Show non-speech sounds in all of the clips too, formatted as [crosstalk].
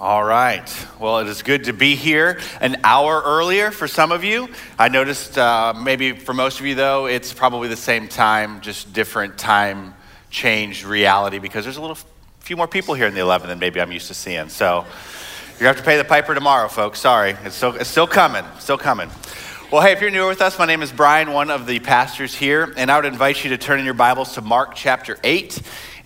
All right. Well, it is good to be here an hour earlier for some of you. I noticed uh, maybe for most of you, though, it's probably the same time, just different time changed reality because there's a little few more people here in the 11 than maybe I'm used to seeing. So you're going to have to pay the piper tomorrow, folks. Sorry. It's still, it's still coming. Still coming. Well, hey, if you're newer with us, my name is Brian, one of the pastors here, and I would invite you to turn in your Bibles to Mark chapter 8.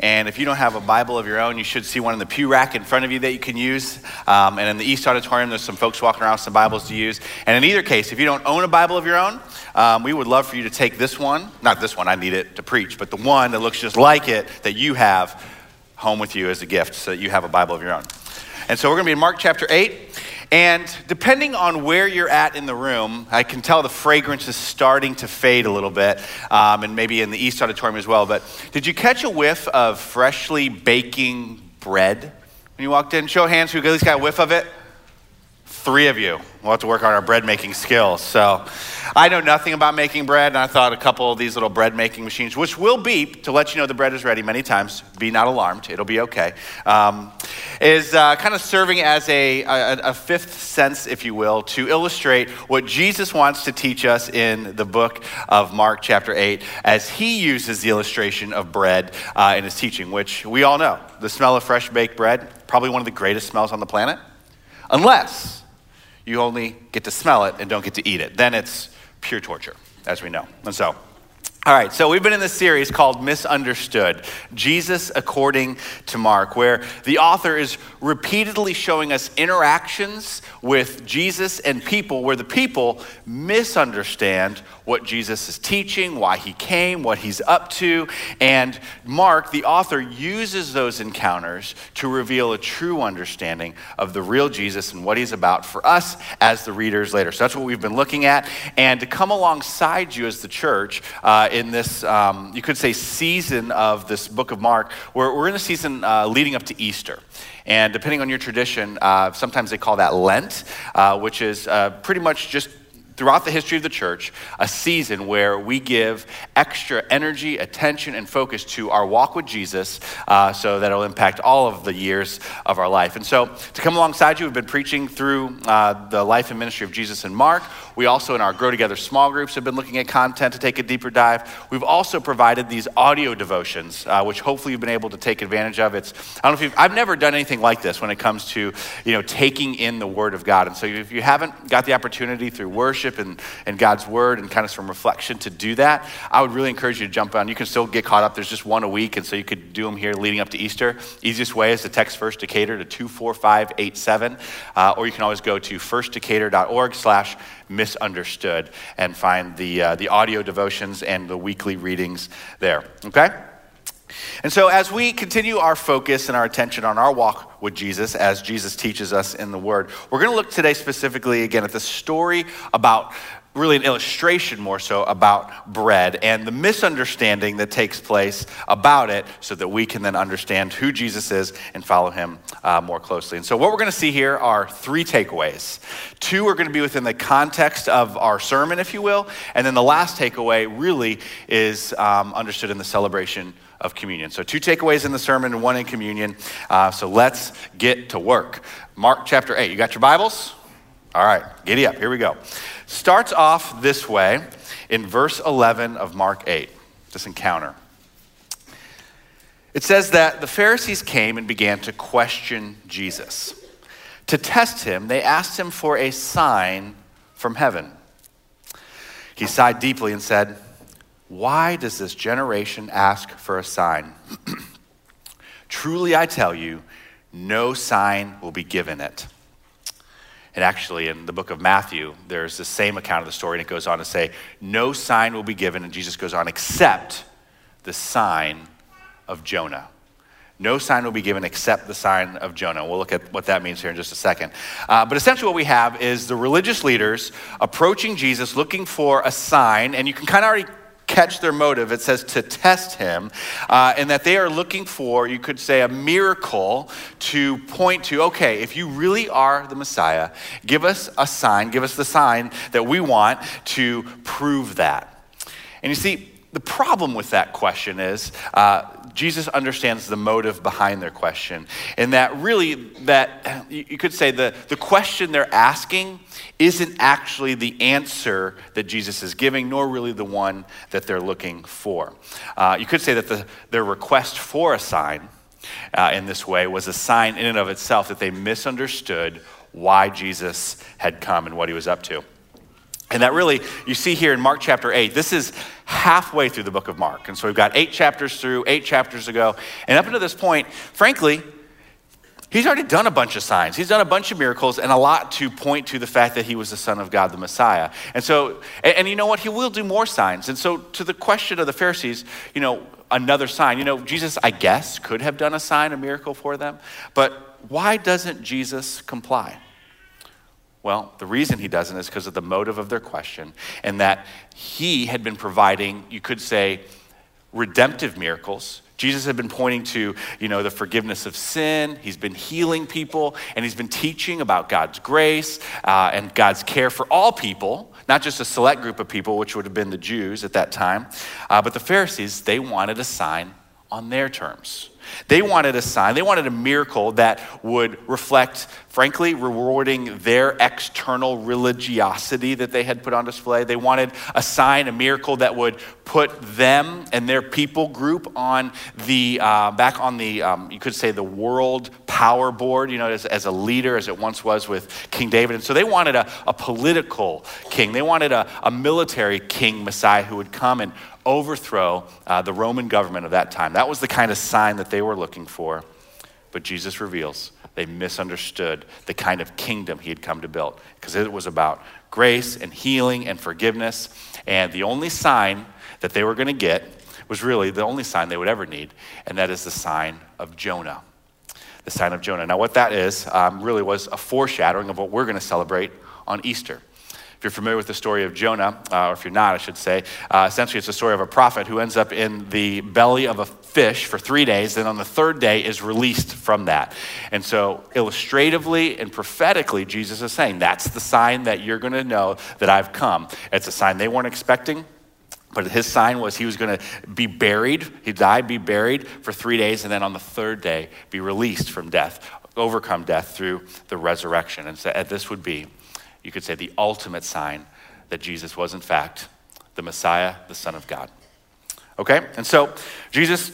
And if you don't have a Bible of your own, you should see one in the pew rack in front of you that you can use. Um, and in the East Auditorium, there's some folks walking around with some Bibles to use. And in either case, if you don't own a Bible of your own, um, we would love for you to take this one, not this one, I need it to preach, but the one that looks just like it that you have home with you as a gift so that you have a Bible of your own. And so we're going to be in Mark chapter 8. And depending on where you're at in the room, I can tell the fragrance is starting to fade a little bit, um, and maybe in the East Auditorium as well. But did you catch a whiff of freshly baking bread when you walked in? Show hands who at least got a whiff of it. Three of you. We'll have to work on our bread making skills. So I know nothing about making bread, and I thought a couple of these little bread making machines, which will beep to let you know the bread is ready many times, be not alarmed, it'll be okay, um, is uh, kind of serving as a, a, a fifth sense, if you will, to illustrate what Jesus wants to teach us in the book of Mark, chapter 8, as he uses the illustration of bread uh, in his teaching, which we all know the smell of fresh baked bread, probably one of the greatest smells on the planet. Unless you only get to smell it and don't get to eat it. Then it's pure torture, as we know. And so, all right, so we've been in this series called Misunderstood Jesus According to Mark, where the author is repeatedly showing us interactions with Jesus and people where the people misunderstand what Jesus is teaching, why he came, what he's up to. And Mark, the author, uses those encounters to reveal a true understanding of the real Jesus and what he's about for us as the readers later. So that's what we've been looking at. And to come alongside you as the church, uh, in this, um, you could say, season of this book of Mark. We're, we're in a season uh, leading up to Easter. And depending on your tradition, uh, sometimes they call that Lent, uh, which is uh, pretty much just throughout the history of the church, a season where we give extra energy, attention, and focus to our walk with Jesus uh, so that it'll impact all of the years of our life. And so, to come alongside you, we've been preaching through uh, the life and ministry of Jesus and Mark. We also, in our Grow Together small groups, have been looking at content to take a deeper dive. We've also provided these audio devotions, uh, which hopefully you've been able to take advantage of. It's, I don't know if you've, I've never done anything like this when it comes to, you know, taking in the Word of God. And so, if you haven't got the opportunity through worship, worship and, and God's word and kind of some reflection to do that, I would really encourage you to jump on. You can still get caught up. There's just one a week, and so you could do them here leading up to Easter. Easiest way is to text First Decatur to 24587, uh, or you can always go to firstdecatur.org slash misunderstood and find the, uh, the audio devotions and the weekly readings there, okay? And so, as we continue our focus and our attention on our walk with Jesus, as Jesus teaches us in the Word, we're going to look today specifically again at the story about really an illustration more so about bread and the misunderstanding that takes place about it so that we can then understand who Jesus is and follow him uh, more closely. And so, what we're going to see here are three takeaways. Two are going to be within the context of our sermon, if you will, and then the last takeaway really is um, understood in the celebration of communion. So, two takeaways in the sermon and one in communion. Uh, so, let's get to work. Mark chapter 8. You got your Bibles? All right, giddy up. Here we go. Starts off this way in verse 11 of Mark 8, this encounter. It says that the Pharisees came and began to question Jesus. To test him, they asked him for a sign from heaven. He sighed deeply and said, why does this generation ask for a sign? [clears throat] Truly, I tell you, no sign will be given it. And actually, in the book of Matthew, there's the same account of the story, and it goes on to say, No sign will be given, and Jesus goes on, except the sign of Jonah. No sign will be given except the sign of Jonah. We'll look at what that means here in just a second. Uh, but essentially, what we have is the religious leaders approaching Jesus looking for a sign, and you can kind of already catch their motive. It says to test him, uh, and that they are looking for, you could say, a miracle to point to, okay, if you really are the Messiah, give us a sign, give us the sign that we want to prove that. And you see, the problem with that question is uh, Jesus understands the motive behind their question. And that really, that you could say the, the question they're asking isn't actually the answer that Jesus is giving, nor really the one that they're looking for. Uh, you could say that the, their request for a sign uh, in this way was a sign in and of itself that they misunderstood why Jesus had come and what he was up to. And that really, you see here in Mark chapter 8, this is halfway through the book of Mark. And so we've got eight chapters through, eight chapters ago. And up until this point, frankly, he's already done a bunch of signs. He's done a bunch of miracles and a lot to point to the fact that he was the Son of God, the Messiah. And so, and, and you know what? He will do more signs. And so, to the question of the Pharisees, you know, another sign. You know, Jesus, I guess, could have done a sign, a miracle for them. But why doesn't Jesus comply? Well, the reason he doesn't is because of the motive of their question, and that he had been providing, you could say, redemptive miracles. Jesus had been pointing to, you know, the forgiveness of sin. He's been healing people, and he's been teaching about God's grace uh, and God's care for all people, not just a select group of people, which would have been the Jews at that time. Uh, but the Pharisees, they wanted a sign on their terms. They wanted a sign, they wanted a miracle that would reflect, frankly, rewarding their external religiosity that they had put on display. They wanted a sign, a miracle that would put them and their people group on the, uh, back on the, um, you could say, the world power board, you know, as, as, a leader, as it once was with King David. And so they wanted a, a political king, they wanted a, a military king, Messiah, who would come and overthrow uh, the Roman government of that time. That was the kind of sign that they were looking for. But Jesus reveals they misunderstood the kind of kingdom he had come to build because it was about grace and healing and forgiveness. And the only sign that they were going to get was really the only sign they would ever need, and that is the sign of Jonah. The sign of Jonah. Now, what that is um, really was a foreshadowing of what we're going to celebrate on Easter. If you're familiar with the story of Jonah, uh, or if you're not, I should say, uh, essentially it's the story of a prophet who ends up in the belly of a fish for three days, then on the third day is released from that. And so, illustratively and prophetically, Jesus is saying that's the sign that you're going to know that I've come. It's a sign they weren't expecting. But his sign was he was going to be buried. He'd die, be buried for three days, and then on the third day be released from death, overcome death through the resurrection. And so this would be you could say, the ultimate sign that Jesus was, in fact, the Messiah, the Son of God. Okay? And so Jesus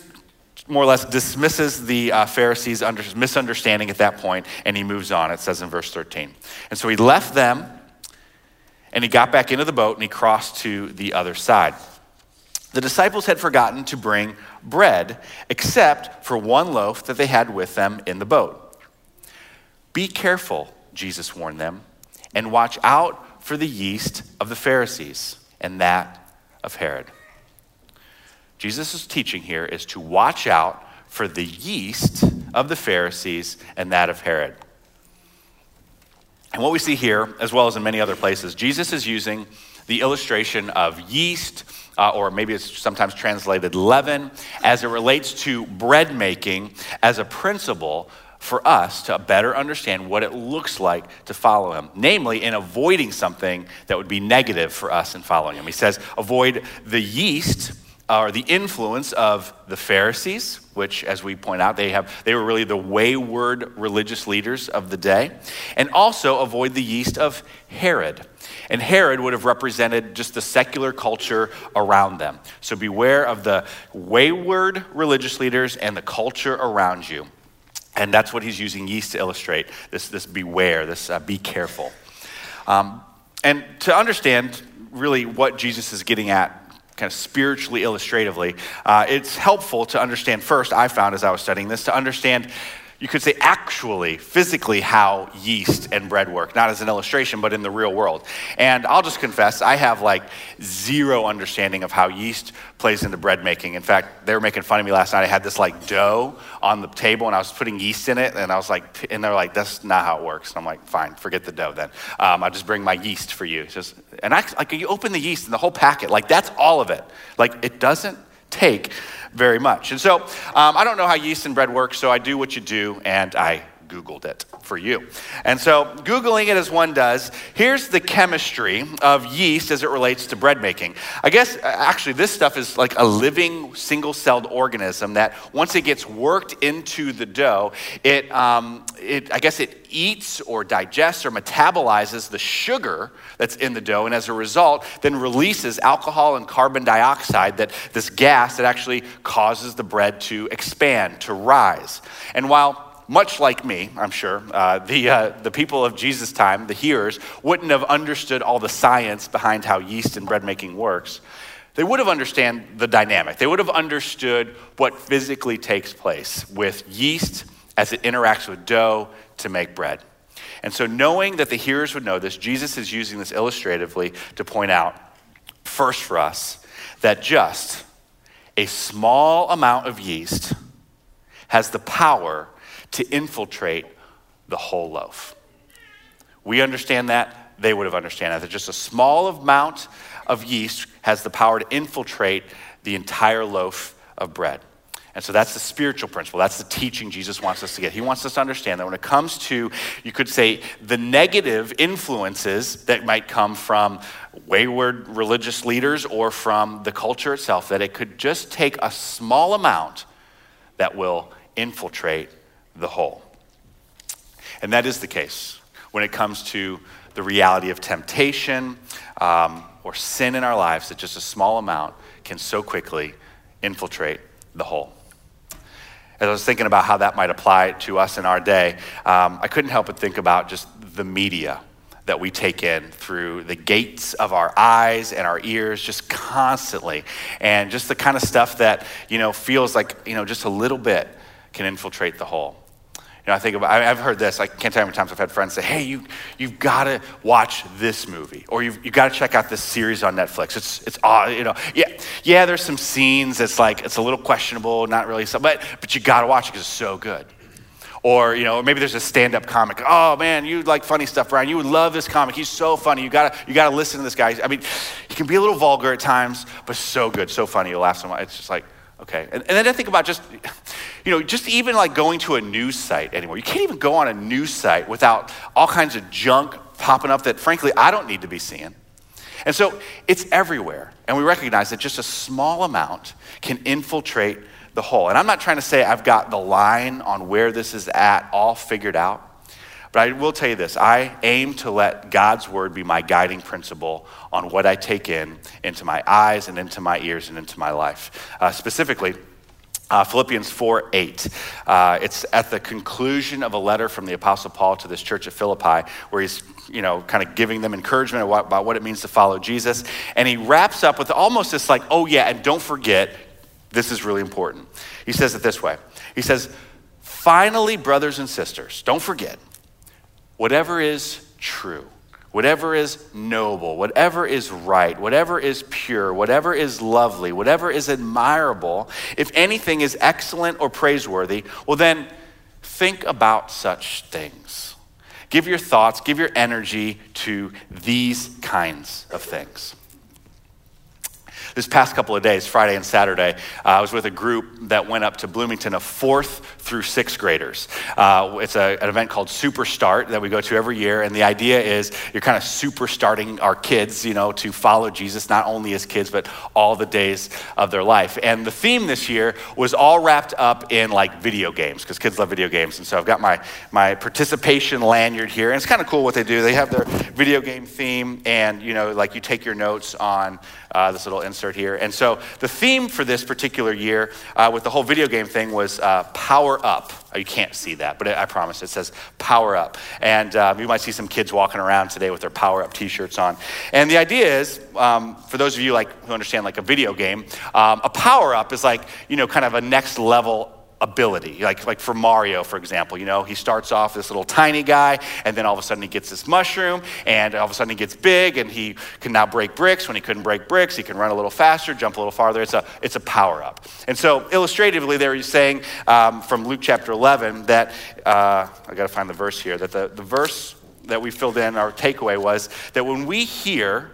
more or less dismisses the uh, Pharisees' under, misunderstanding at that point, and he moves on, it says in verse 13. And so he left them, and he got back into the boat, and he crossed to the other side. The disciples had forgotten to bring bread, except for one loaf that they had with them in the boat. Be careful, Jesus warned them and watch out for the yeast of the Pharisees and that of Herod. Jesus' teaching here is to watch out for the yeast of the Pharisees and that of Herod. And what we see here, as well as in many other places, Jesus is using the illustration of yeast, uh, or maybe it's sometimes translated leaven, as it relates to bread making as a principle for us to better understand what it looks like to follow him, namely in avoiding something that would be negative for us in following him. He says, avoid the yeast or the influence of the Pharisees, which, as we point out, they, have, they were really the wayward religious leaders of the day, and also avoid the yeast of Herod. And Herod would have represented just the secular culture around them. So beware of the wayward religious leaders and the culture around you. And that's what he's using yeast to illustrate this, this beware, this uh, be careful. Um, and to understand really what Jesus is getting at, kind of spiritually illustratively, uh, it's helpful to understand first, I found as I was studying this, to understand you could say actually, physically, how yeast and bread work, not as an illustration, but in the real world. And I'll just confess, I have like zero understanding of how yeast plays into bread making. In fact, they were making fun of me last night. I had this like dough on the table and I was putting yeast in it, and I was like, and they're like, that's not how it works. And I'm like, fine, forget the dough then. Um, I'll just bring my yeast for you. just, and I, like, you open the yeast and the whole packet, like, that's all of it. Like, it doesn't take very much. And so um, I don't know how yeast and bread works, so I do what you do and I Googled it for you. And so, Googling it as one does, here's the chemistry of yeast as it relates to bread making. I guess actually, this stuff is like a living single celled organism that once it gets worked into the dough, it, um, it, I guess it eats or digests or metabolizes the sugar that's in the dough, and as a result, then releases alcohol and carbon dioxide, that this gas that actually causes the bread to expand, to rise. And while much like me, I'm sure, uh, the, uh, the people of Jesus' time, the hearers, wouldn't have understood all the science behind how yeast and bread making works. They would have understood the dynamic. They would have understood what physically takes place with yeast as it interacts with dough to make bread. And so, knowing that the hearers would know this, Jesus is using this illustratively to point out, first for us, that just a small amount of yeast has the power to infiltrate the whole loaf. We understand that. They would have understood that. That just a small amount of yeast has the power to infiltrate the entire loaf of bread. And so that's the spiritual principle. That's the teaching Jesus wants us to get. He wants us to understand that when it comes to, you could say, the negative influences that might come from wayward religious leaders or from the culture itself, that it could just take a small amount that will infiltrate the whole. And that is the case when it comes to the reality of temptation um, or sin in our lives, that just a small amount can so quickly infiltrate the whole. As I was thinking about how that might apply to us in our day, um, I couldn't help but think about just the media that we take in through the gates of our eyes and our ears just constantly. And just the kind of stuff that you know feels like you know just a little bit can infiltrate the whole know, I think about, I've heard this, I can't tell you how many times I've had friends say, hey, you, you've got to watch this movie, or you've, you've got to check out this series on Netflix. It's, it's, you know, yeah, yeah, there's some scenes It's like, it's a little questionable, not really, so, but, but you got to watch it because it's so good. Or, you know, maybe there's a stand-up comic. Oh man, you like funny stuff, Brian. You would love this comic. He's so funny. You gotta, you gotta listen to this guy. I mean, he can be a little vulgar at times, but so good, so funny. You'll laugh so much. It's just like, Okay. And, and, then I think about just, you know, just even like going to a news site anymore. You can't even go on a news site without all kinds of junk popping up that, frankly, I don't need to be seeing. And so it's everywhere. And we recognize that just a small amount can infiltrate the whole. And I'm not trying to say I've got the line on where this is at all figured out. But I will tell you this I aim to let God's word be my guiding principle on what I take in into my eyes and into my ears and into my life. Uh, specifically, uh, Philippians 4 8. Uh, it's at the conclusion of a letter from the Apostle Paul to this church at Philippi, where he's, you know, kind of giving them encouragement about what it means to follow Jesus. And he wraps up with almost this, like, oh, yeah, and don't forget, this is really important. He says it this way He says, finally, brothers and sisters, don't forget whatever is true, whatever is noble, whatever is right, whatever is pure, whatever is lovely, whatever is admirable, if anything is excellent or praiseworthy, well, then think about such things. Give your thoughts, give your energy to these kinds of things. This past couple of days, Friday and Saturday, uh, I was with a group that went up to Bloomington of fourth through sixth graders. Uh, it's a, an event called Super Start that we go to every year, and the idea is you're kind of super starting our kids, you know, to follow Jesus not only as kids but all the days of their life. And the theme this year was all wrapped up in like video games because kids love video games, and so I've got my my participation lanyard here, and it's kind of cool what they do. They have their video game theme, and you know, like you take your notes on uh, this little insert here. And so the theme for this particular year uh, with the whole video game thing was uh, power up. Oh, you can't see that, but I promise it says power up. And um, you might see some kids walking around today with their power up t-shirts on. And the idea is, um, for those of you like who understand like a video game, um, a power up is like, you know, kind of a next level ability. Like, like for Mario, for example, you know, he starts off this little tiny guy, and then all of a sudden he gets this mushroom, and all of a sudden he gets big, and he can now break bricks. When he couldn't break bricks, he can run a little faster, jump a little farther. It's a, it's a power up. And so, illustratively, there he's saying um, from Luke chapter 11 that, uh, I got to find the verse here, that the, the verse that we filled in, our takeaway was that when we hear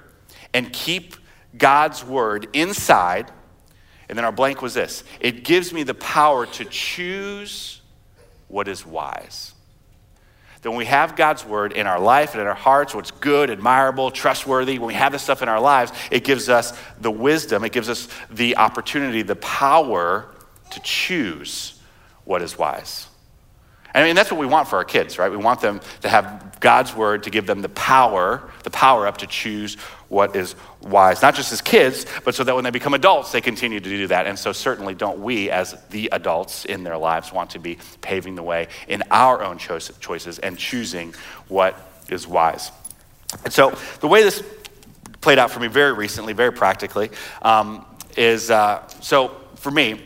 and keep God's word inside, and then our blank was this it gives me the power to choose what is wise. that when we have God's word in our life and in our hearts, what's good, admirable, trustworthy, when we have this stuff in our lives, it gives us the wisdom, it gives us the opportunity, the power to choose what is wise. I mean, that's what we want for our kids, right? We want them to have God's word to give them the power, the power up to choose what is wise. Not just as kids, but so that when they become adults, they continue to do that. And so, certainly, don't we, as the adults in their lives, want to be paving the way in our own choices and choosing what is wise. And so, the way this played out for me very recently, very practically, um, is uh, so for me,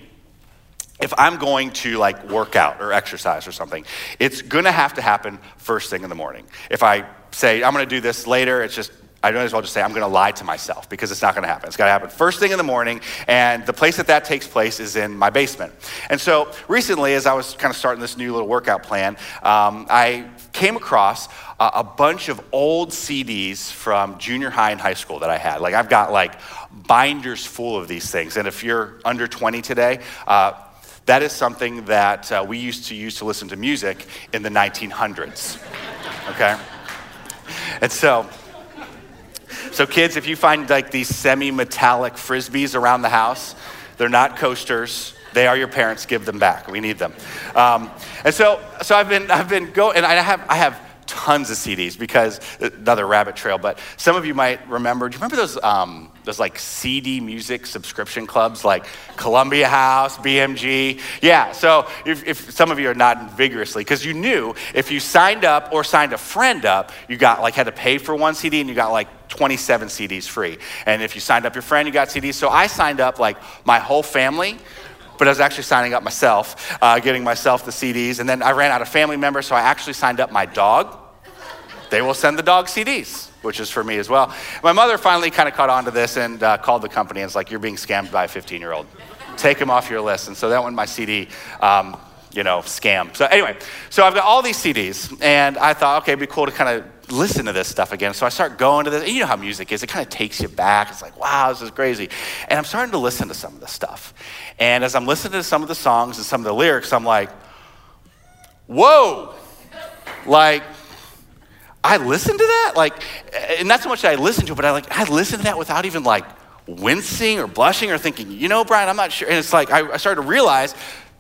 if I'm going to like work out or exercise or something, it's gonna have to happen first thing in the morning. If I say I'm gonna do this later, it's just I might as well just say I'm going to lie to myself because it's not going to happen. It's got to happen first thing in the morning, and the place that that takes place is in my basement. And so recently, as I was kind of starting this new little workout plan, um, I came across a, a bunch of old CDs from junior high and high school that I had. Like I've got like binders full of these things, and if you're under 20 today. Uh, that is something that uh, we used to use to listen to music in the 1900s. Okay? And so, so kids, if you find like these semi-metallic frisbees around the house, they're not coasters. They are your parents. Give them back. We need them. Um, and so, so I've been, I've been going, and I have, I have tons of CDs because another rabbit trail. But some of you might remember. Do you remember those? Um, those like CD music subscription clubs like Columbia House, BMG. Yeah, so if, if some of you are not vigorously, because you knew if you signed up or signed a friend up, you got like had to pay for one CD and you got like 27 CDs free. And if you signed up your friend, you got CDs. So I signed up like my whole family but I was actually signing up myself, uh, getting myself the CDs. And then I ran out of family members, so I actually signed up my dog. They will send the dog CDs which is for me as well. My mother finally kind of caught on to this and uh, called the company and was like, You're being scammed by a 15 year old. Take him off your list. And so that went my CD. Um, you know, scam. So anyway, so I've got all these CDs, and I thought, okay, it'd be cool to kind of listen to this stuff again. So I start going to this. You know how music is; it kind of takes you back. It's like, wow, this is crazy. And I'm starting to listen to some of this stuff. And as I'm listening to some of the songs and some of the lyrics, I'm like, whoa, like I listened to that, like, and not so much that I listened to it, but I like I listened to that without even like wincing or blushing or thinking, you know, Brian, I'm not sure. And it's like I, I started to realize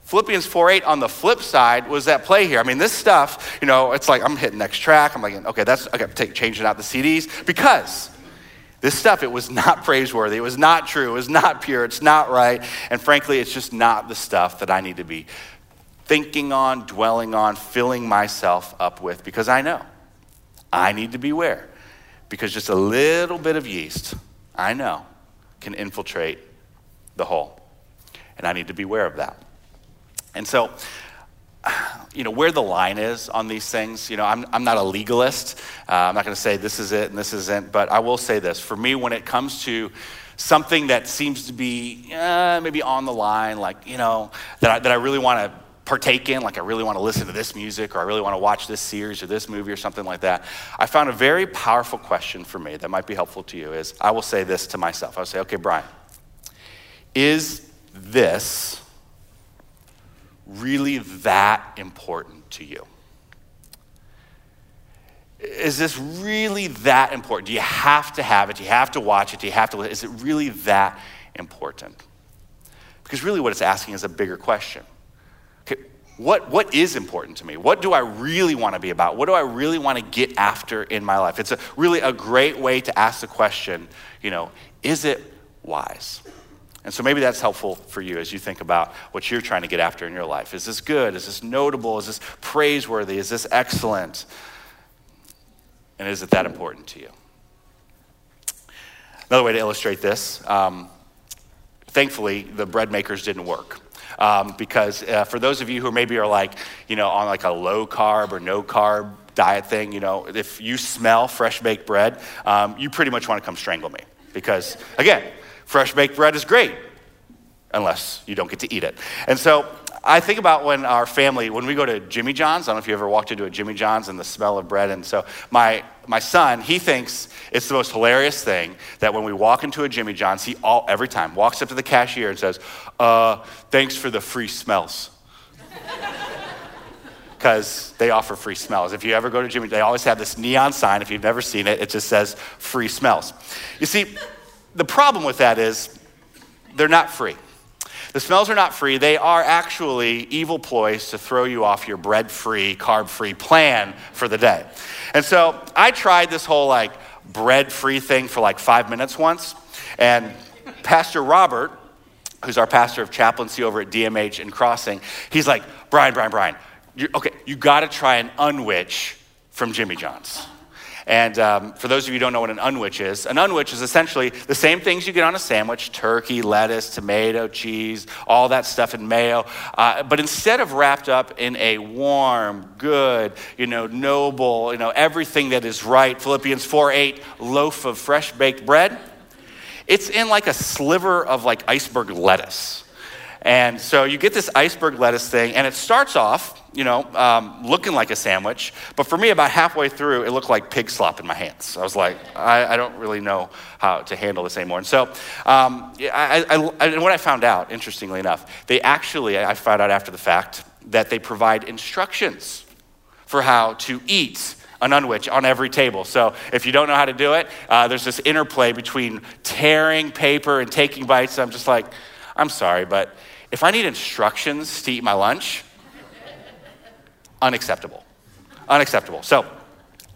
Philippians 4:8 on the flip side was that play here. I mean, this stuff, you know, it's like I'm hitting next track. I'm like, okay, that's okay, take changing out the CDs because this stuff, it was not [laughs] praiseworthy. It was not true. It was not pure. It's not right. And frankly, it's just not the stuff that I need to be thinking on, dwelling on, filling myself up with because I know I need to beware because just a little bit of yeast, I know, can infiltrate the whole. And I need to beware of that. And so, [sighs] you know, where the line is on these things, you know, I'm, I'm not a legalist. Uh, I'm not going to say this is it and this isn't, but I will say this. For me, when it comes to something that seems to be uh, maybe on the line, like, you know, that I, that I really want to partake in, like I really want to listen to this music or I really want to watch this series or this movie or something like that, I found a very powerful question for me that might be helpful to you is I will say this to myself. I'll say, okay, Brian, is this really that important to you? Is this really that important? Do you have to have it? Do you have to watch it? Do you have to? Is it really that important? Because really, what it's asking is a bigger question what, what is important to me? What do I really want to be about? What do I really want to get after in my life? It's a, really a great way to ask the question, you know, is it wise? And so maybe that's helpful for you as you think about what you're trying to get after in your life. Is this good? Is this notable? Is this praiseworthy? Is this excellent? And is it that important to you? Another way to illustrate this um, thankfully, the bread makers didn't work. Um, because uh, for those of you who maybe are like, you know, on like a low carb or no carb diet thing, you know, if you smell fresh baked bread, um, you pretty much want to come strangle me. Because again, fresh baked bread is great unless you don't get to eat it. And so I think about when our family, when we go to Jimmy John's, I don't know if you ever walked into a Jimmy John's and the smell of bread. And so my, my son, he thinks it's the most hilarious thing that when we walk into a Jimmy John's, he all, every time walks up to the cashier and says, uh, thanks for the free smells. [laughs] because they offer free smells. If you ever go to Jimmy, they always have this neon sign. If you've never seen it, it just says free smells. You see, the problem with that is they're not free. The smells are not free. They are actually evil ploys to throw you off your bread free, carb free plan for the day. And so I tried this whole like bread free thing for like five minutes once. And Pastor Robert, who's our pastor of chaplaincy over at DMH and Crossing, he's like, Brian, Brian, Brian, you, okay, you got to try an unwich from Jimmy John's. And um, for those of you who don't know what an unwich is, an unwich is essentially the same things you get on a sandwich turkey, lettuce, tomato, cheese, all that stuff in mayo. Uh, but instead of wrapped up in a warm, good, you know, noble, you know, everything that is right, Philippians 4 8 loaf of fresh baked bread, it's in like a sliver of like iceberg lettuce. And so you get this iceberg lettuce thing, and it starts off, you know, um, looking like a sandwich. But for me, about halfway through, it looked like pig slop in my hands. I was like, I, I don't really know how to handle this anymore. And so, um, I, I, and what I found out, interestingly enough, they actually, I found out after the fact, that they provide instructions for how to eat an unwich on every table. So if you don't know how to do it, uh, there's this interplay between tearing paper and taking bites. I'm just like, I'm sorry, but if I need instructions to eat my lunch, unacceptable. Unacceptable. So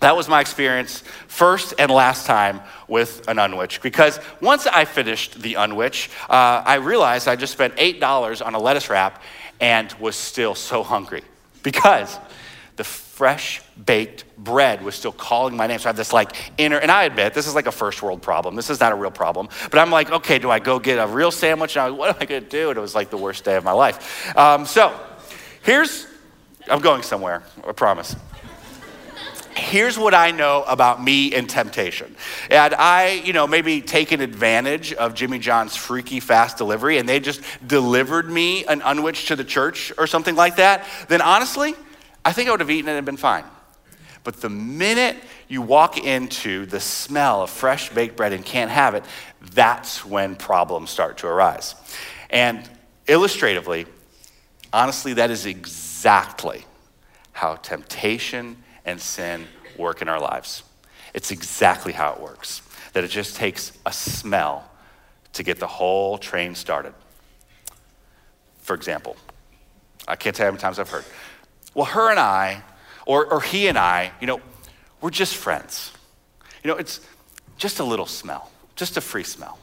that was my experience first and last time with an unwich because once I finished the unwich, uh, I realized I just spent $8 on a lettuce wrap and was still so hungry because the fresh baked bread was still calling my name. So I have this like inner, and I admit this is like a first world problem. This is not a real problem. But I'm like, okay, do I go get a real sandwich? And I, what am I to do? And it was like the worst day of my life. Um, so here's, I'm going somewhere, I promise. Here's what I know about me and temptation. And I, you know, maybe taken advantage of Jimmy John's freaky fast delivery and they just delivered me an unwich to the church or something like that, then honestly, I think I would have eaten it and been fine. But the minute you walk into the smell of fresh baked bread and can't have it, that's when problems start to arise. And illustratively, honestly, that is exactly how temptation and sin work in our lives. It's exactly how it works. That it just takes a smell to get the whole train started. For example, I can't tell you how many times I've heard, well, her and I, or, or he and I, you know, we're just friends. You know, it's just a little smell, just a free smell.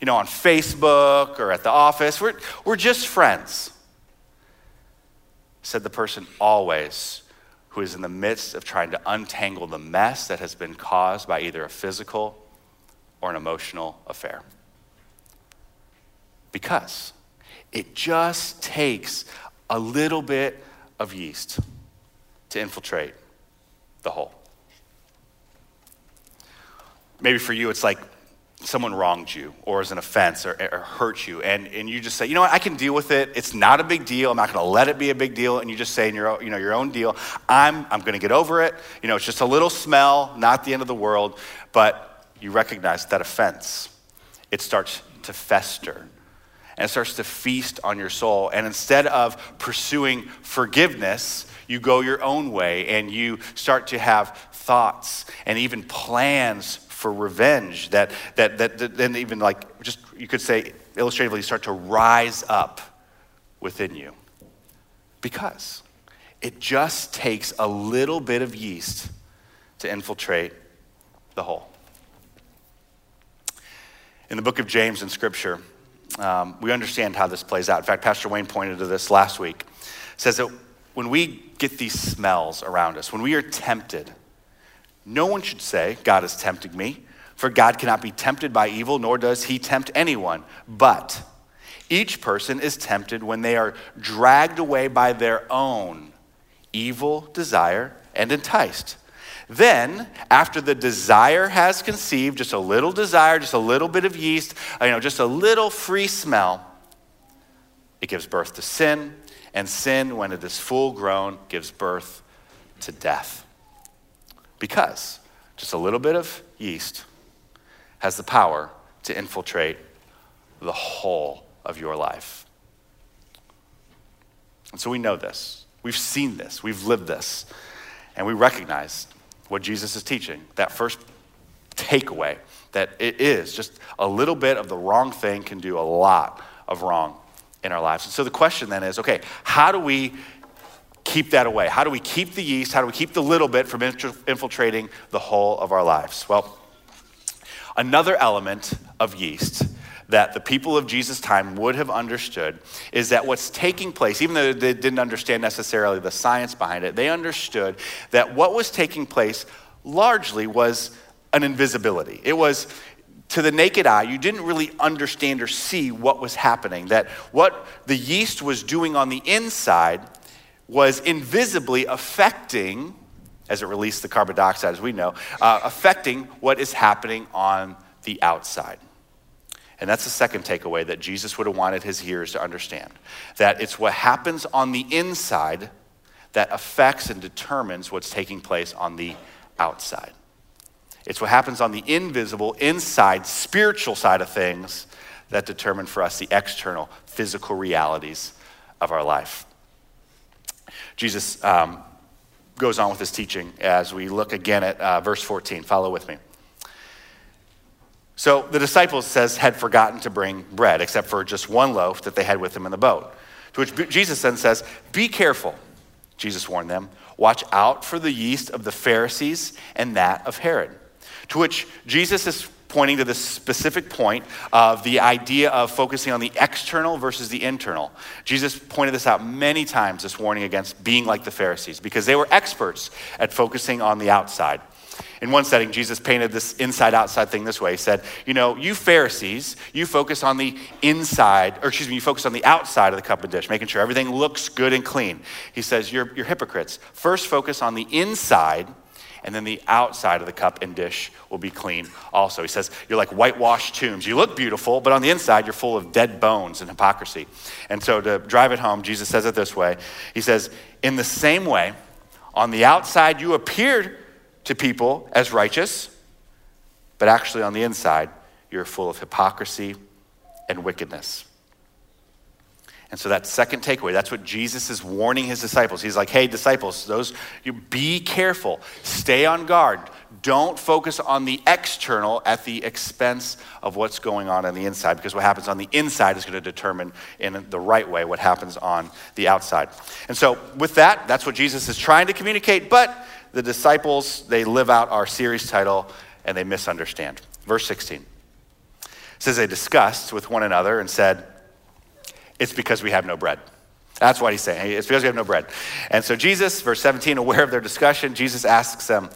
You know, on Facebook or at the office, we're, we're just friends. Said the person always who is in the midst of trying to untangle the mess that has been caused by either a physical or an emotional affair. Because it just takes a little bit of yeast to infiltrate the whole. Maybe for you, it's like someone wronged you or is an offense or, or, hurt you, and, and you just say, you know what, I can deal with it. It's not a big deal. I'm not going to let it be a big deal. And you just say in your, you know, your own deal, I'm, I'm going to get over it. You know, it's just a little smell, not the end of the world. But you recognize that offense. It starts to fester and starts to feast on your soul. And instead of pursuing forgiveness, you go your own way and you start to have thoughts and even plans for revenge that, that, that, then even like just you could say illustratively start to rise up within you because it just takes a little bit of yeast to infiltrate the whole in the book of james in scripture um, we understand how this plays out in fact pastor wayne pointed to this last week says that when we get these smells around us, when we are tempted, no one should say, God is tempting me, for God cannot be tempted by evil, nor does he tempt anyone. But each person is tempted when they are dragged away by their own evil desire and enticed. Then, after the desire has conceived, just a little desire, just a little bit of yeast, you know, just a little free smell, it gives birth to sin, and sin, when it is full grown, gives birth to death. Because just a little bit of yeast has the power to infiltrate the whole of your life. And so we know this. We've seen this, we've lived this, and we recognize what Jesus is teaching. That first takeaway that it is just a little bit of the wrong thing can do a lot of wrong in our lives. And so the question then is okay, how do we keep that away? How do we keep the yeast? How do we keep the little bit from infiltrating the whole of our lives? Well, another element of yeast that the people of Jesus' time would have understood is that what's taking place, even though they didn't understand necessarily the science behind it, they understood that what was taking place largely was an invisibility. It was to the naked eye, you didn't really understand or see what was happening. That what the yeast was doing on the inside was invisibly affecting, as it released the carbon dioxide, as we know, uh, affecting what is happening on the outside. And that's the second takeaway that Jesus would have wanted his hearers to understand that it's what happens on the inside that affects and determines what's taking place on the outside. It's what happens on the invisible, inside, spiritual side of things that determine for us the external, physical realities of our life. Jesus um, goes on with his teaching as we look again at uh, verse 14. Follow with me. So the disciples says had forgotten to bring bread except for just one loaf that they had with them in the boat. To which Jesus then says, "Be careful." Jesus warned them, "Watch out for the yeast of the Pharisees and that of Herod." To which Jesus is pointing to this specific point of the idea of focusing on the external versus the internal. Jesus pointed this out many times, this warning against being like the Pharisees, because they were experts at focusing on the outside. In one setting, Jesus painted this inside outside thing this way. He said, You know, you Pharisees, you focus on the inside, or excuse me, you focus on the outside of the cup and dish, making sure everything looks good and clean. He says, You're, you're hypocrites. First, focus on the inside and then the outside of the cup and dish will be clean also. He says, You're like whitewashed tombs. You look beautiful, but on the inside, you're full of dead bones and hypocrisy. And so to drive it home, Jesus says it this way He says, In the same way, on the outside, you appear to people as righteous, but actually on the inside, you're full of hypocrisy and wickedness. And so that second takeaway, that's what Jesus is warning his disciples. He's like, hey, disciples, those you be careful, stay on guard. Don't focus on the external at the expense of what's going on on the inside, because what happens on the inside is going to determine in the right way what happens on the outside. And so, with that, that's what Jesus is trying to communicate, but the disciples, they live out our series title and they misunderstand. Verse 16 says, They discussed with one another and said, it's because we have no bread. That's what he's saying. It's because we have no bread. And so Jesus, verse 17, aware of their discussion, Jesus asks them,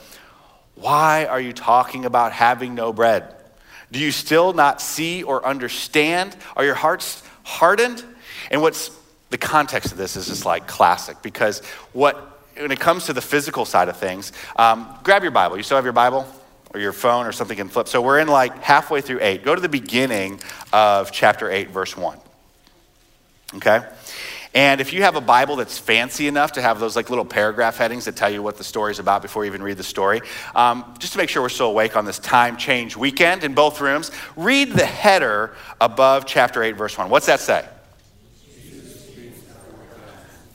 Why are you talking about having no bread? Do you still not see or understand? Are your hearts hardened? And what's the context of this is just like classic because what when it comes to the physical side of things, um, grab your Bible. You still have your Bible? Or your phone or something can flip. So we're in like halfway through eight. Go to the beginning of chapter eight, verse one okay? And if you have a Bible that's fancy enough to have those like little paragraph headings that tell you what the story is about before you even read the story, um, just to make sure we're still awake on this time change weekend in both rooms, read the header above chapter 8, verse 1. What's that say?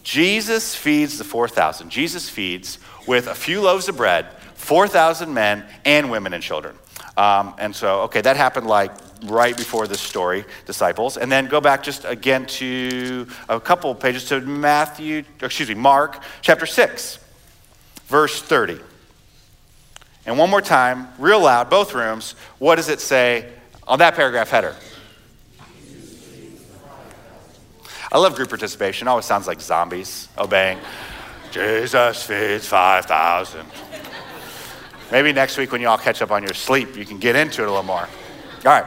Jesus feeds the 4,000. Jesus feeds with a few loaves of bread 4,000 men and women and children. Um, and so, okay, that happened like right before this story, disciples. And then go back just again to a couple pages to Matthew, excuse me, Mark chapter 6, verse 30. And one more time, real loud, both rooms, what does it say on that paragraph header? I love group participation. It always sounds like zombies obeying. Jesus feeds 5,000. Maybe next week when you all catch up on your sleep, you can get into it a little more. All right.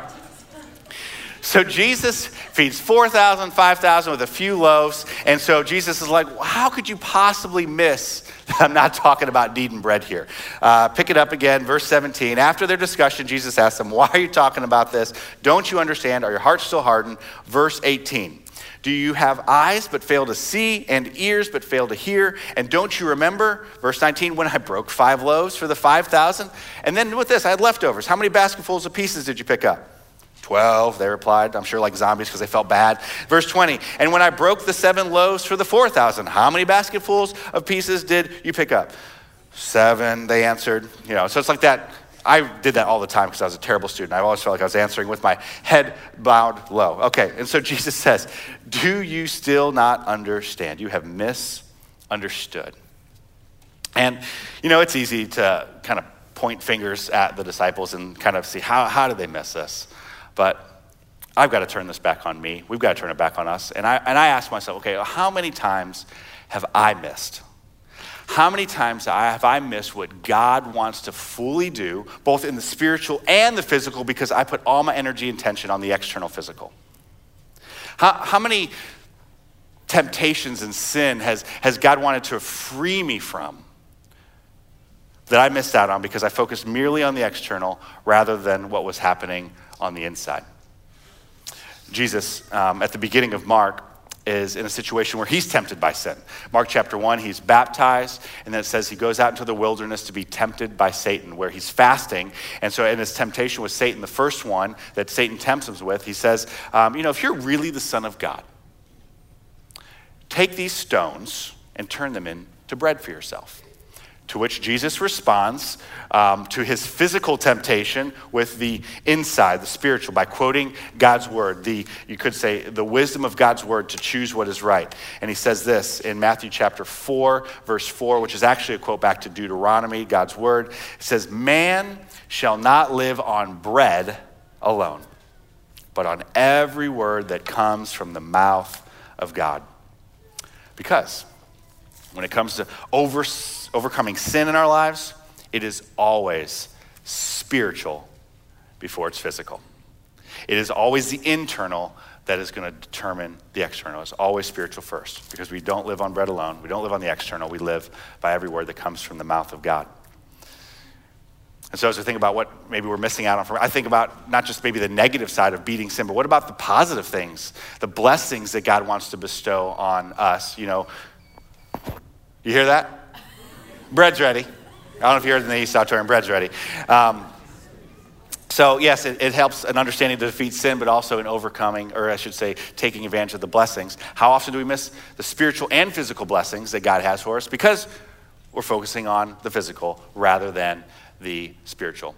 So Jesus feeds 4,000, 5,000 with a few loaves. And so Jesus is like, how could you possibly miss [laughs] I'm not talking about kneading bread here? Uh, pick it up again, verse 17. After their discussion, Jesus asked them, why are you talking about this? Don't you understand? Are your hearts still hardened? Verse 18. Do you have eyes but fail to see, and ears but fail to hear? And don't you remember, verse 19, when I broke five loaves for the 5,000? And then with this, I had leftovers. How many basketfuls of pieces did you pick up? 12, they replied. I'm sure like zombies because they felt bad. Verse 20, and when I broke the seven loaves for the 4,000, how many basketfuls of pieces did you pick up? Seven, they answered. You know, so it's like that. I did that all the time because I was a terrible student. I always felt like I was answering with my head bowed low. Okay, and so [laughs] Jesus says, Do you still not understand? You have misunderstood. And, you know, it's easy to kind of point fingers at the disciples and kind of see how, how did they miss this? But I've got to turn this back on me. We've got to turn it back on us. And I, and I ask myself, okay, how many times have I missed? How many times have I missed what God wants to fully do, both in the spiritual and the physical, because I put all my energy and tension on the external physical? How, how many temptations and sin has, has God wanted to free me from that I missed out on because I focused merely on the external rather than what was happening on the inside? Jesus, um, at the beginning of Mark, is in a situation where he's tempted by sin. Mark chapter 1, he's baptized, and then it says he goes out into the wilderness to be tempted by Satan, where he's fasting. And so, in his temptation with Satan, the first one that Satan tempts him with, he says, um, You know, if you're really the Son of God, take these stones and turn them into bread for yourself. To which Jesus responds um, to his physical temptation with the inside, the spiritual, by quoting God's word, the, you could say, the wisdom of God's word to choose what is right. And he says this in Matthew chapter 4, verse 4, which is actually a quote back to Deuteronomy, God's word. It says, Man shall not live on bread alone, but on every word that comes from the mouth of God. Because when it comes to over overcoming sin in our lives, it is always spiritual before it's physical. It is always the internal that is going to determine the external. It's always spiritual first because we don't live on bread alone. We don't live on the external. We live by every word that comes from the mouth of God. And so as we think about what maybe we're missing out on, I think about not just maybe the negative side of beating sin, but what about the positive things, the blessings that God wants to bestow on us? You know, you hear that? Bread's ready. I don't know if you heard in the East Auditorium, bread's ready. Um, so, yes, it, it, helps an understanding to defeat sin, but also in overcoming, or I should say, taking advantage of the blessings. How often do we miss the spiritual and physical blessings that God has for us? Because we're focusing on the physical rather than the spiritual.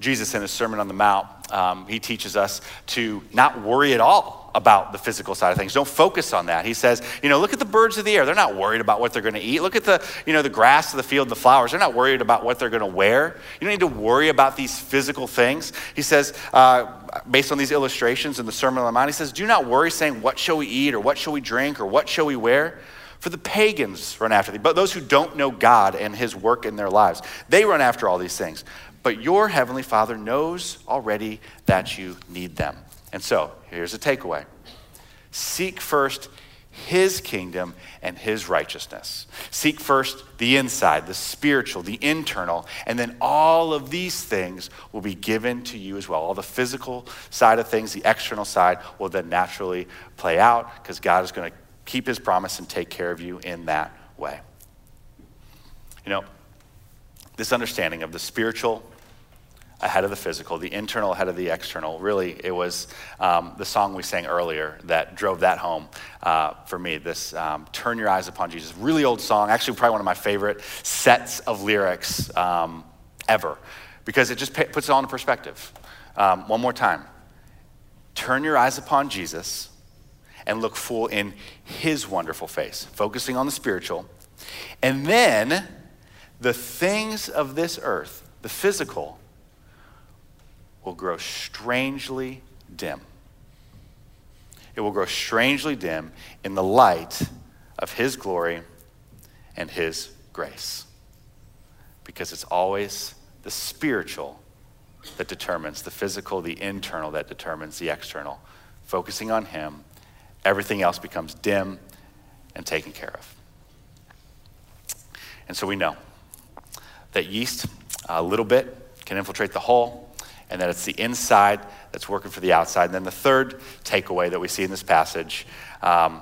Jesus, in his Sermon on the Mount, um, he teaches us to not worry at all about the physical side of things. Don't focus on that. He says, you know, look at the birds of the air. They're not worried about what they're going to eat. Look at the, you know, the grass of the field, the flowers. They're not worried about what they're going to wear. You don't need to worry about these physical things. He says, uh, based on these illustrations in the Sermon on the Mount, he says, do not worry saying, what shall we eat or what shall we drink or what shall we wear? For the pagans run after these, but those who don't know God and his work in their lives, they run after all these things. But your heavenly Father knows already that you need them. And so, here's a takeaway seek first his kingdom and his righteousness. Seek first the inside, the spiritual, the internal, and then all of these things will be given to you as well. All the physical side of things, the external side will then naturally play out because God is going to keep his promise and take care of you in that way. You know, this understanding of the spiritual ahead of the physical, the internal ahead of the external. Really, it was um, the song we sang earlier that drove that home uh, for me. This um, Turn Your Eyes Upon Jesus. Really old song, actually, probably one of my favorite sets of lyrics um, ever, because it just puts it all into perspective. Um, one more time Turn your eyes upon Jesus and look full in his wonderful face, focusing on the spiritual. And then the things of this earth, the physical, will grow strangely dim. It will grow strangely dim in the light of His glory and His grace. Because it's always the spiritual that determines the physical, the internal that determines the external. Focusing on Him, everything else becomes dim and taken care of. And so we know that yeast, a little bit, can infiltrate the whole and that it's the inside that's working for the outside. And then the third takeaway that we see in this passage um,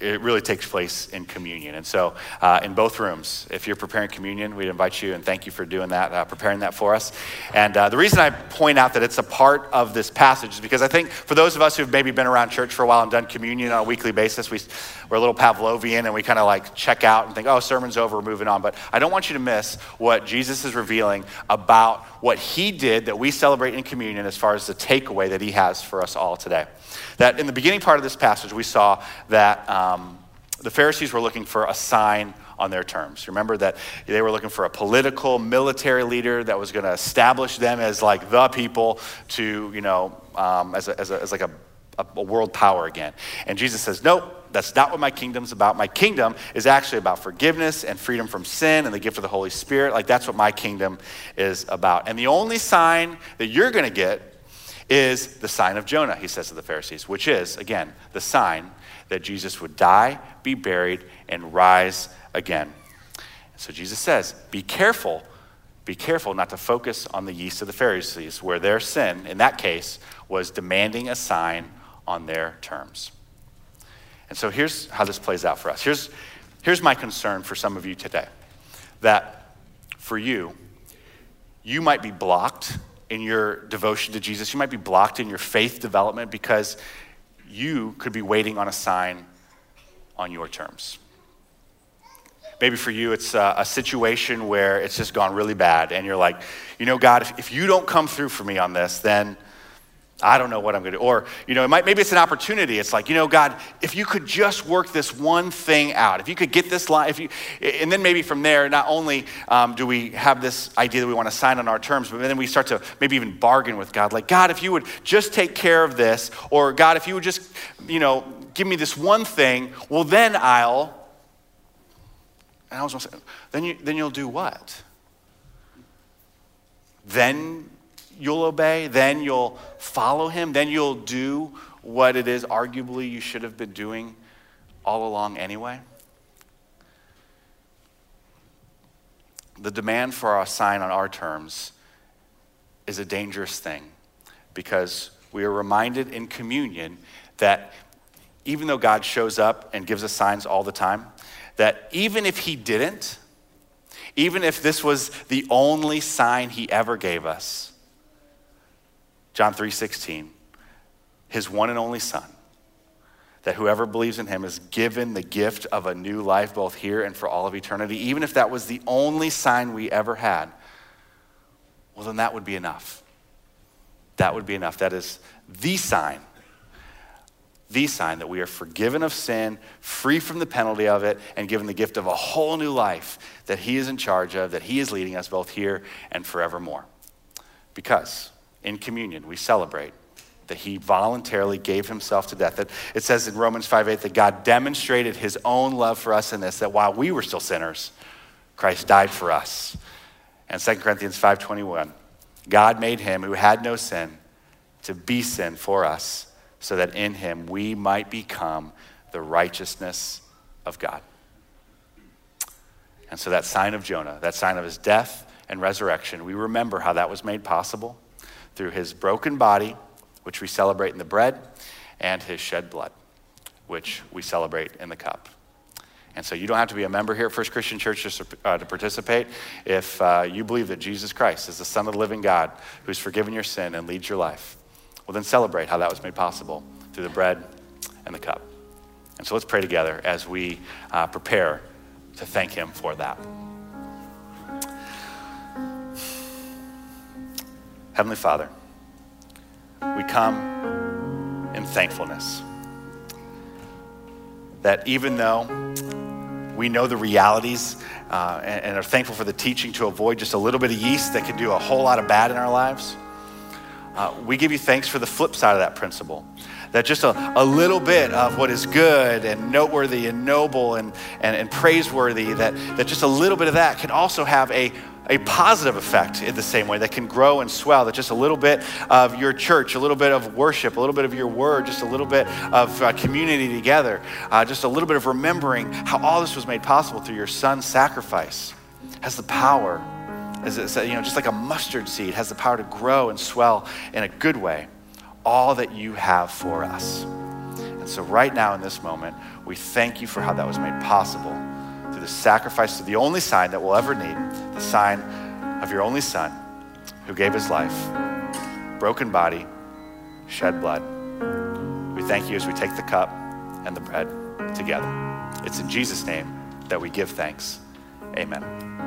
it really takes place in communion. And so, uh, in both rooms, if you're preparing communion, we'd invite you and thank you for doing that, uh, preparing that for us. And uh, the reason I point out that it's a part of this passage is because I think for those of us who've maybe been around church for a while and done communion on a weekly basis, we, we're a little Pavlovian and we kind of like check out and think, oh, sermon's over, we're moving on. But I don't want you to miss what Jesus is revealing about what he did that we celebrate in communion as far as the takeaway that he has for us all today. That in the beginning part of this passage, we saw that um, the Pharisees were looking for a sign on their terms. Remember that they were looking for a political, military leader that was going to establish them as like the people to, you know, um, as, a, as, a, as like a, a, a world power again. And Jesus says, nope. That's not what my kingdom's about. My kingdom is actually about forgiveness and freedom from sin and the gift of the Holy Spirit. Like, that's what my kingdom is about. And the only sign that you're going to get is the sign of Jonah, he says to the Pharisees, which is, again, the sign that Jesus would die, be buried, and rise again. So Jesus says, be careful, be careful not to focus on the yeast of the Pharisees, where their sin, in that case, was demanding a sign on their terms. And so here's how this plays out for us. Here's, here's my concern for some of you today that for you, you might be blocked in your devotion to Jesus. You might be blocked in your faith development because you could be waiting on a sign on your terms. Maybe for you, it's a, a, situation where it's just gone really bad, and you're like, you know, God, if, if you don't come through for me on this, then I don't know what I'm going to do. Or, you know, it might, maybe it's an opportunity. It's like, you know, God, if you could just work this one thing out, if you could get this line, if you, and then maybe from there, not only um, do we have this idea that we want to sign on our terms, but then we start to maybe even bargain with God. Like, God, if you would just take care of this, or God, if you would just, you know, give me this one thing, well, then I'll, and I was going to say, then, you, then you'll do what? Then you'll obey, then you'll follow him, then you'll do what it is arguably you should have been doing all along anyway. The demand for a sign on our terms is a dangerous thing because we are reminded in communion that even though God shows up and gives us signs all the time, that even if He didn't, even if this was the only sign He ever gave us, John 3:16, his one and only son, that whoever believes in him is given the gift of a new life both here and for all of eternity. Even if that was the only sign we ever had, well then that would be enough. That would be enough. That is the sign the sign that we are forgiven of sin, free from the penalty of it, and given the gift of a whole new life that He is in charge of, that He is leading us both here and forevermore. Because in communion, we celebrate that he voluntarily gave himself to death. That it says in Romans 5 8 that God demonstrated his own love for us in this, that while we were still sinners, Christ died for us. And 2 Corinthians 5:21, God made him who had no sin to be sin for us, so that in him we might become the righteousness of God. And so that sign of Jonah, that sign of his death and resurrection, we remember how that was made possible through his broken body, which we celebrate in the bread, and his shed blood, which we celebrate in the cup. And so you don't have to be a member here at First Christian Church just to, uh, to participate. If uh, you believe that Jesus Christ is the Son of the living God who's forgiven your sin and leads your life, well, then celebrate how that was made possible through the bread and the cup. And so let's pray together as we uh, prepare to thank Him for that. Heavenly Father, we come in thankfulness that even though we know the realities uh, and, and, are thankful for the teaching to avoid just a little bit of yeast that can do a whole lot of bad in our lives, uh, we give you thanks for the flip side of that principle. That just a, a little bit of what is good and noteworthy and noble and, and, and praiseworthy, that, that just a little bit of that can also have a a positive effect in the same way that can grow and swell. That just a little bit of your church, a little bit of worship, a little bit of your word, just a little bit of uh, community together, uh, just a little bit of remembering how all this was made possible through your son's sacrifice has the power, as it said, you know, just like a mustard seed, has the power to grow and swell in a good way all that you have for us. And so, right now in this moment, we thank you for how that was made possible through the sacrifice of the only sign that we'll ever need the sign of your only Son who gave his life, broken body, shed blood. We thank you as we take the cup and the bread together. It's in Jesus' name that we give thanks. Amen.